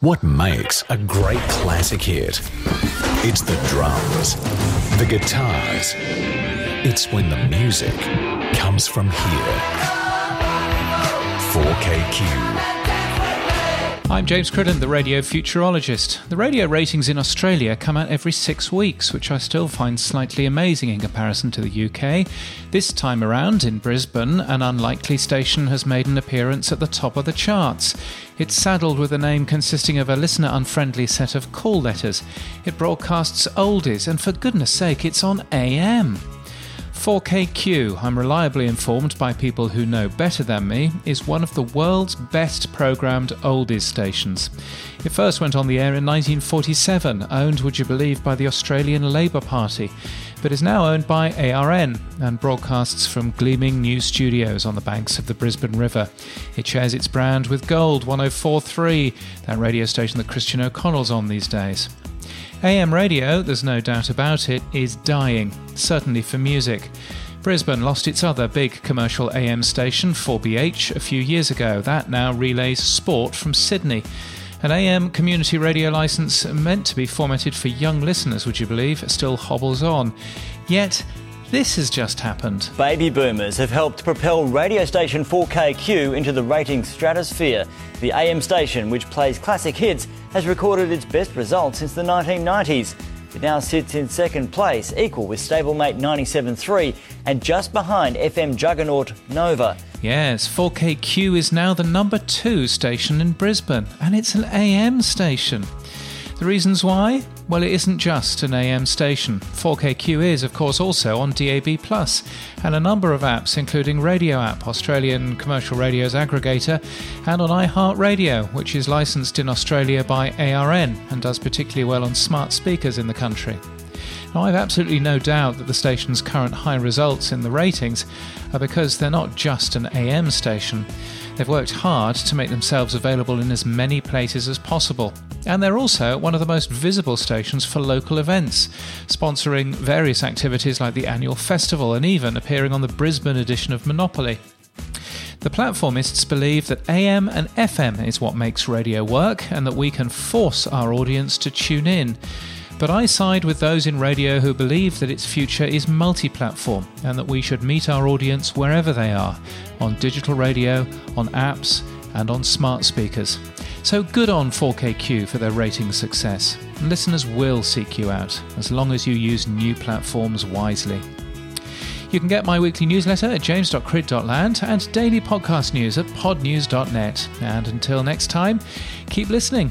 What makes a great classic hit? It's the drums, the guitars. It's when the music comes from here. 4KQ. I'm James Cridland, the radio futurologist. The radio ratings in Australia come out every six weeks, which I still find slightly amazing in comparison to the UK. This time around, in Brisbane, an unlikely station has made an appearance at the top of the charts. It's saddled with a name consisting of a listener unfriendly set of call letters. It broadcasts oldies, and for goodness sake, it's on AM. 4KQ, I'm reliably informed by people who know better than me, is one of the world's best programmed oldies stations. It first went on the air in 1947, owned, would you believe, by the Australian Labor Party, but is now owned by ARN and broadcasts from gleaming new studios on the banks of the Brisbane River. It shares its brand with Gold 1043, that radio station that Christian O'Connell's on these days. AM radio, there's no doubt about it, is dying, certainly for music. Brisbane lost its other big commercial AM station, 4BH, a few years ago. That now relays sport from Sydney. An AM community radio licence meant to be formatted for young listeners, would you believe, still hobbles on. Yet, this has just happened. Baby boomers have helped propel radio station 4KQ into the ratings stratosphere. The AM station, which plays classic hits, has recorded its best results since the 1990s. It now sits in second place, equal with stablemate 97.3 and just behind FM juggernaut Nova. Yes, 4KQ is now the number two station in Brisbane, and it's an AM station. The reasons why? Well, it isn't just an AM station. 4KQ is, of course, also on DAB, and a number of apps, including Radio App, Australian Commercial Radio's aggregator, and on iHeartRadio, which is licensed in Australia by ARN and does particularly well on smart speakers in the country. Now, I've absolutely no doubt that the station's current high results in the ratings are because they're not just an AM station. They've worked hard to make themselves available in as many places as possible. And they're also one of the most visible stations for local events, sponsoring various activities like the annual festival and even appearing on the Brisbane edition of Monopoly. The platformists believe that AM and FM is what makes radio work and that we can force our audience to tune in. But I side with those in radio who believe that its future is multi platform and that we should meet our audience wherever they are on digital radio, on apps, and on smart speakers. So good on 4KQ for their rating success. Listeners will seek you out as long as you use new platforms wisely. You can get my weekly newsletter at james.crid.land and daily podcast news at podnews.net. And until next time, keep listening